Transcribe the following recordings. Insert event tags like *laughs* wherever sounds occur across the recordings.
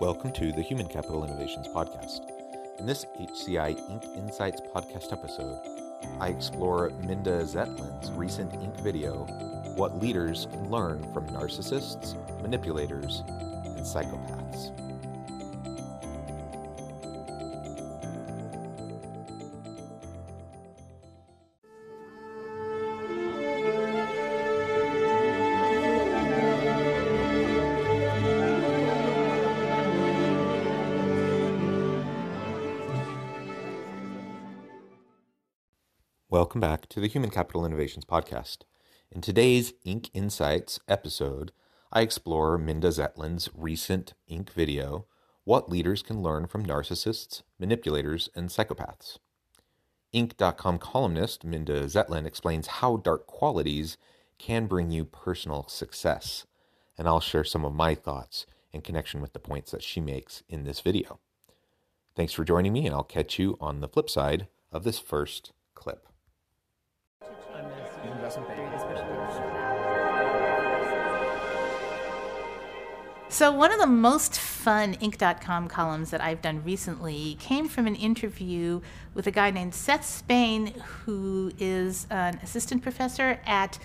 Welcome to the Human Capital Innovations Podcast. In this HCI Inc. Insights podcast episode, I explore Minda Zetlin's recent Inc. video, What Leaders Can Learn from Narcissists, Manipulators, and Psychopaths. Welcome back to the Human Capital Innovations Podcast. In today's Inc. Insights episode, I explore Minda Zetlin's recent Inc. video, What Leaders Can Learn from Narcissists, Manipulators, and Psychopaths. Inc.com columnist Minda Zetlin explains how dark qualities can bring you personal success, and I'll share some of my thoughts in connection with the points that she makes in this video. Thanks for joining me, and I'll catch you on the flip side of this first clip. So, one of the most fun Inc.com columns that I've done recently came from an interview with a guy named Seth Spain, who is an assistant professor at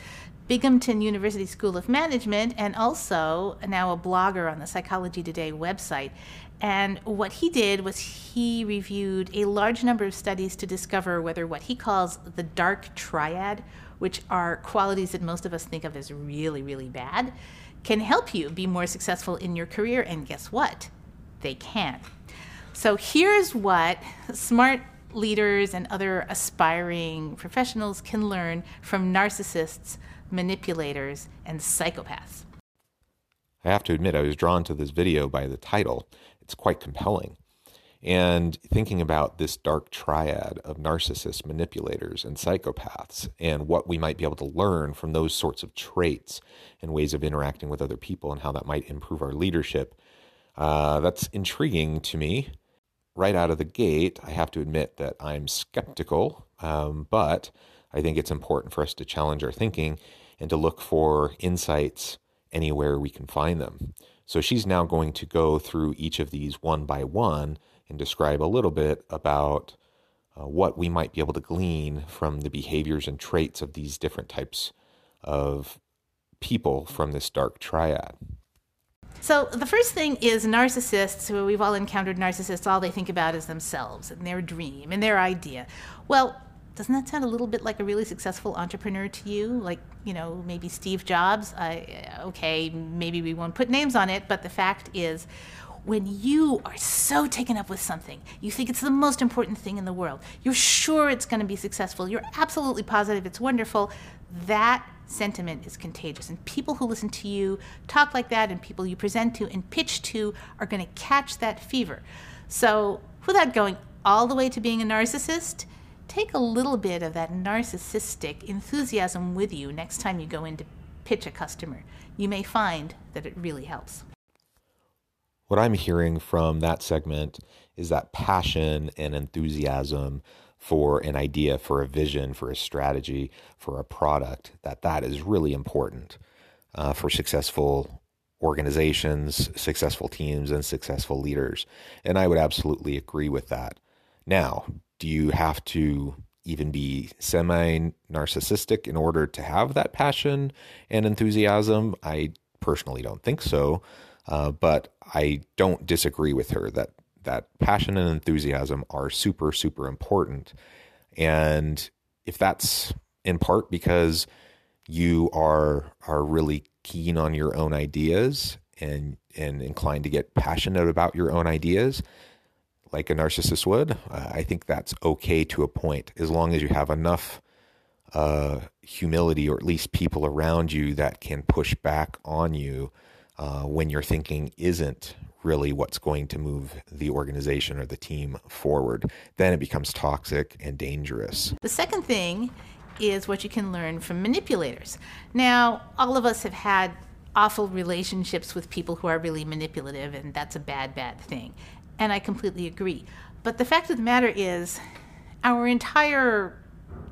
Binghamton University School of Management and also now a blogger on the Psychology Today website. And what he did was he reviewed a large number of studies to discover whether what he calls the dark triad, which are qualities that most of us think of as really, really bad, can help you be more successful in your career. And guess what? They can. So here's what smart leaders and other aspiring professionals can learn from narcissists, manipulators, and psychopaths. I have to admit, I was drawn to this video by the title. It's quite compelling. And thinking about this dark triad of narcissists, manipulators, and psychopaths, and what we might be able to learn from those sorts of traits and ways of interacting with other people, and how that might improve our leadership, uh, that's intriguing to me. Right out of the gate, I have to admit that I'm skeptical, um, but I think it's important for us to challenge our thinking and to look for insights anywhere we can find them. So she's now going to go through each of these one by one and describe a little bit about uh, what we might be able to glean from the behaviors and traits of these different types of people from this dark triad. So, the first thing is narcissists. We've all encountered narcissists. All they think about is themselves and their dream and their idea. Well, doesn't that sound a little bit like a really successful entrepreneur to you? Like, you know, maybe Steve Jobs? I, uh, okay, maybe we won't put names on it, but the fact is, when you are so taken up with something, you think it's the most important thing in the world, you're sure it's going to be successful, you're absolutely positive it's wonderful, that sentiment is contagious. And people who listen to you talk like that, and people you present to and pitch to, are going to catch that fever. So, without going all the way to being a narcissist, take a little bit of that narcissistic enthusiasm with you next time you go in to pitch a customer. You may find that it really helps what I'm hearing from that segment is that passion and enthusiasm for an idea, for a vision, for a strategy, for a product, that that is really important uh, for successful organizations, successful teams, and successful leaders. And I would absolutely agree with that. Now, do you have to even be semi narcissistic in order to have that passion and enthusiasm? I personally don't think so. Uh, but I don't disagree with her that that passion and enthusiasm are super super important. And if that's in part because you are are really keen on your own ideas and and inclined to get passionate about your own ideas like a narcissist would, I think that's okay to a point as long as you have enough uh, humility, or at least people around you that can push back on you uh, when your thinking isn't really what's going to move the organization or the team forward, then it becomes toxic and dangerous. The second thing is what you can learn from manipulators. Now, all of us have had awful relationships with people who are really manipulative, and that's a bad, bad thing. And I completely agree. But the fact of the matter is, our entire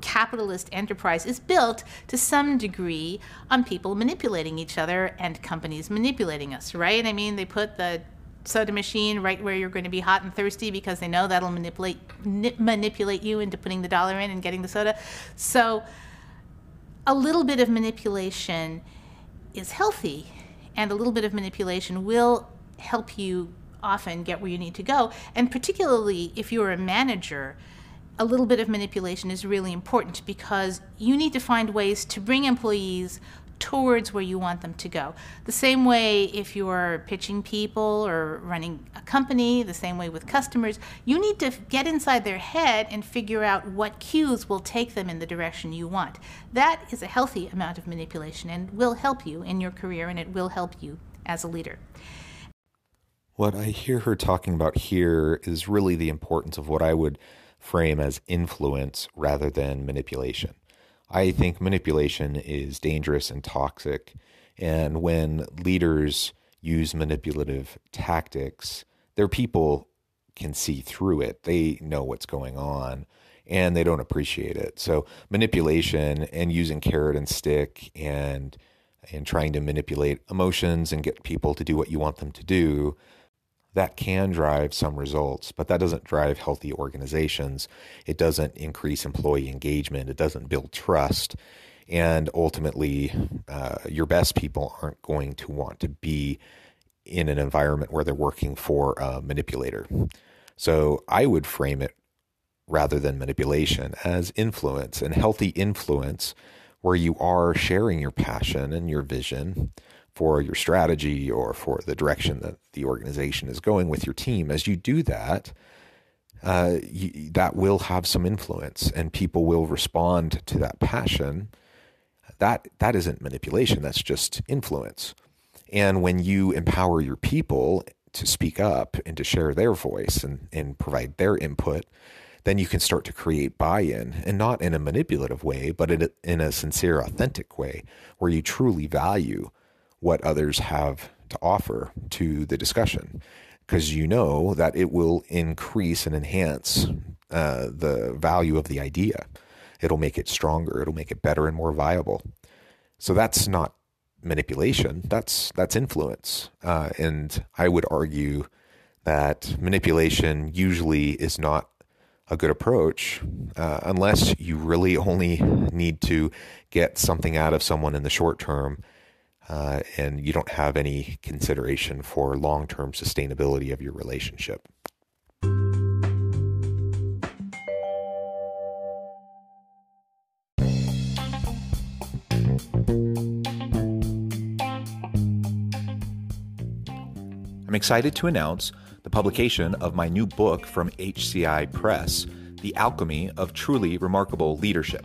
capitalist enterprise is built to some degree on people manipulating each other and companies manipulating us, right? I mean, they put the soda machine right where you're going to be hot and thirsty because they know that'll manipulate manipulate you into putting the dollar in and getting the soda. So a little bit of manipulation is healthy and a little bit of manipulation will help you often get where you need to go. And particularly if you're a manager, a little bit of manipulation is really important because you need to find ways to bring employees towards where you want them to go. The same way if you're pitching people or running a company, the same way with customers, you need to get inside their head and figure out what cues will take them in the direction you want. That is a healthy amount of manipulation and will help you in your career and it will help you as a leader. What I hear her talking about here is really the importance of what I would frame as influence rather than manipulation. I think manipulation is dangerous and toxic. And when leaders use manipulative tactics, their people can see through it. They know what's going on and they don't appreciate it. So manipulation and using carrot and stick and and trying to manipulate emotions and get people to do what you want them to do that can drive some results, but that doesn't drive healthy organizations. It doesn't increase employee engagement. It doesn't build trust. And ultimately, uh, your best people aren't going to want to be in an environment where they're working for a manipulator. So I would frame it rather than manipulation as influence and healthy influence where you are sharing your passion and your vision for your strategy or for the direction that the organization is going with your team, as you do that, uh, you, that will have some influence, and people will respond to that passion. That that isn't manipulation. That's just influence. And when you empower your people to speak up and to share their voice and, and provide their input, then you can start to create buy-in and not in a manipulative way, but in a, in a sincere, authentic way where you truly value what others have to offer to the discussion because you know that it will increase and enhance uh, the value of the idea. It'll make it stronger. It'll make it better and more viable. So that's not manipulation. That's that's influence. Uh, and I would argue that manipulation usually is not a good approach uh, unless you really only need to get something out of someone in the short term uh, and you don't have any consideration for long term sustainability of your relationship. I'm excited to announce the publication of my new book from HCI Press, The Alchemy of Truly Remarkable Leadership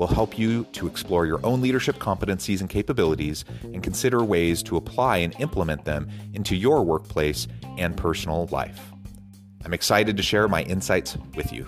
will help you to explore your own leadership competencies and capabilities and consider ways to apply and implement them into your workplace and personal life. I'm excited to share my insights with you.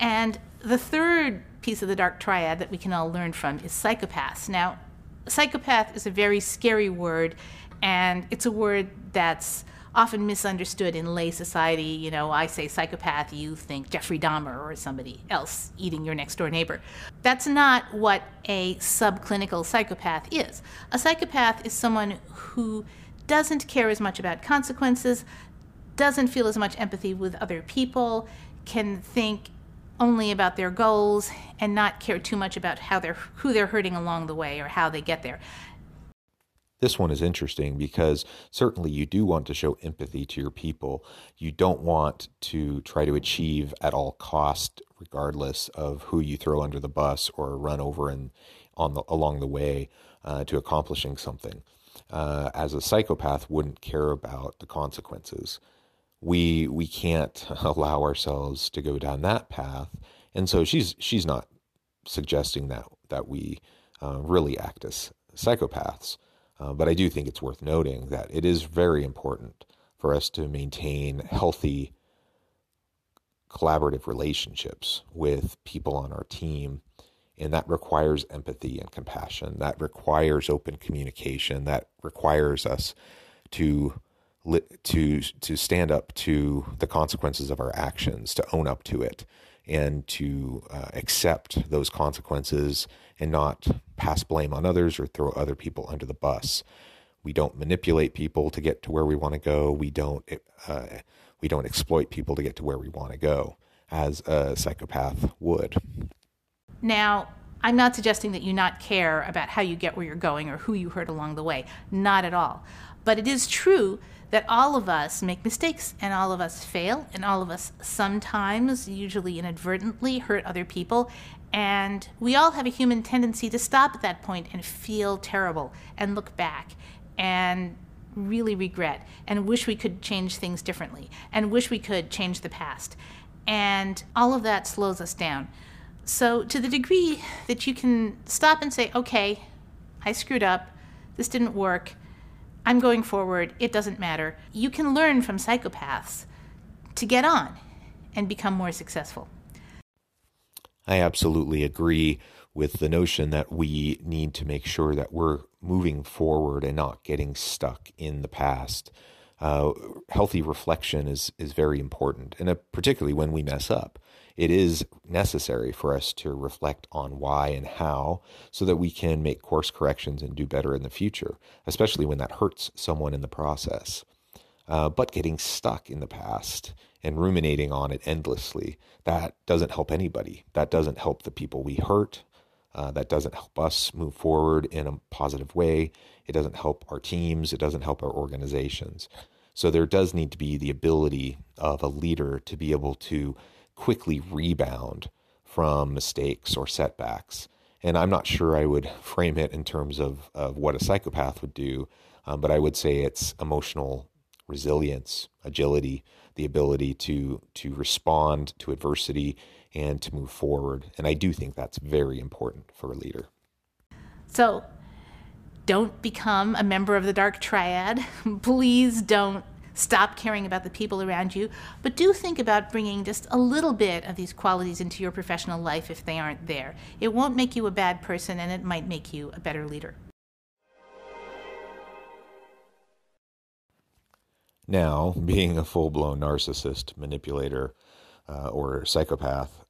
And the third piece of the dark triad that we can all learn from is psychopaths. Now, psychopath is a very scary word, and it's a word that's often misunderstood in lay society. You know, I say psychopath, you think Jeffrey Dahmer or somebody else eating your next door neighbor. That's not what a subclinical psychopath is. A psychopath is someone who doesn't care as much about consequences, doesn't feel as much empathy with other people, can think only about their goals and not care too much about how they're who they're hurting along the way or how they get there. This one is interesting because certainly you do want to show empathy to your people. You don't want to try to achieve at all cost, regardless of who you throw under the bus or run over and on the along the way uh, to accomplishing something. Uh, as a psychopath, wouldn't care about the consequences. We we can't *laughs* allow ourselves to go down that path, and so she's she's not suggesting that that we uh, really act as psychopaths. Uh, but I do think it's worth noting that it is very important for us to maintain healthy collaborative relationships with people on our team. And that requires empathy and compassion. That requires open communication. That requires us to to to stand up to the consequences of our actions, to own up to it, and to uh, accept those consequences and not pass blame on others or throw other people under the bus. We don't manipulate people to get to where we want to go. We don't uh, we don't exploit people to get to where we want to go, as a psychopath would. Now, I'm not suggesting that you not care about how you get where you're going or who you hurt along the way. Not at all. But it is true that all of us make mistakes and all of us fail and all of us sometimes, usually inadvertently, hurt other people. And we all have a human tendency to stop at that point and feel terrible and look back and really regret and wish we could change things differently and wish we could change the past. And all of that slows us down. So, to the degree that you can stop and say, okay, I screwed up, this didn't work I'm going forward, it doesn't matter. You can learn from psychopaths to get on and become more successful. I absolutely agree with the notion that we need to make sure that we're moving forward and not getting stuck in the past. Uh, healthy reflection is is very important, and uh, particularly when we mess up it is necessary for us to reflect on why and how so that we can make course corrections and do better in the future, especially when that hurts someone in the process. Uh, but getting stuck in the past and ruminating on it endlessly, that doesn't help anybody. That doesn't help the people we hurt. Uh, that doesn't help us move forward in a positive way. It doesn't help our teams. It doesn't help our organizations. So there does need to be the ability of a leader to be able to quickly rebound from mistakes or setbacks. And I'm not sure I would *laughs* frame it in terms of, of what a psychopath would do, um, but I would say it's emotional resilience, agility, the ability to to respond to adversity and to move forward. And I do think that's very important for a leader. So don't become a member of the dark triad. *laughs* Please don't stop caring about the people around you, but do think about bringing just a little bit of these qualities into your professional life if they aren't there. It won't make you a bad person and it might make you a better leader. Now, *laughs* being a full blown narcissist, manipulator, uh, or psychopath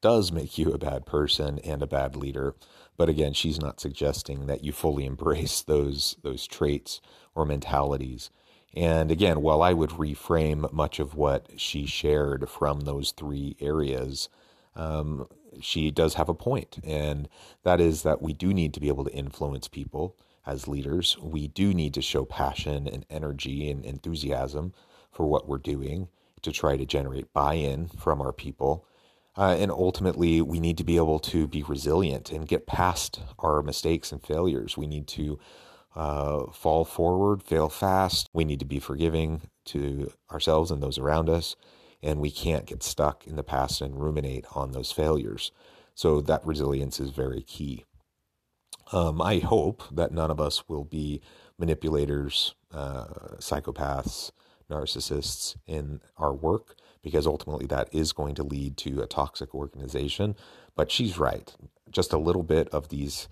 does make you a bad person and a bad leader. But again, she's not suggesting that you fully *laughs* embrace those those traits or mentalities. And again, while I would reframe much of what she shared from those three areas, um, she does have a point, and that is that we do need to be able to influence people as leaders. We do need to show passion and energy and enthusiasm for what we're doing to try to generate buy in from our people. Uh, and ultimately, we need to be able to be resilient and get past our mistakes and failures. We need to uh, fall forward, fail fast. We need to be forgiving to ourselves and those around us. And we can't get stuck in the past and ruminate on those failures. So that resilience is very key. Um, I hope that none of us will be manipulators, uh, psychopaths, narcissists in our work because ultimately that is going to lead to a toxic organization. But she's right. Just a little bit of these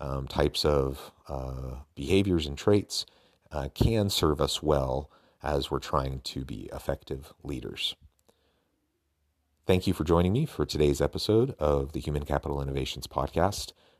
um, types of uh, behaviors and traits uh, can serve us well as we're trying to be effective leaders. Thank you for joining me for today's episode of the Human Capital Innovations Podcast.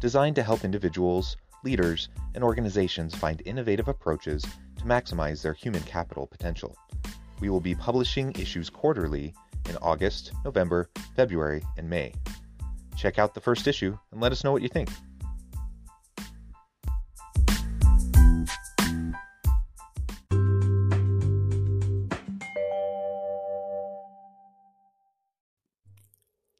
designed to help individuals, leaders, and organizations find innovative approaches to maximize their human capital potential. We will be publishing issues quarterly in August, November, February, and May. Check out the first issue and let us know what you think.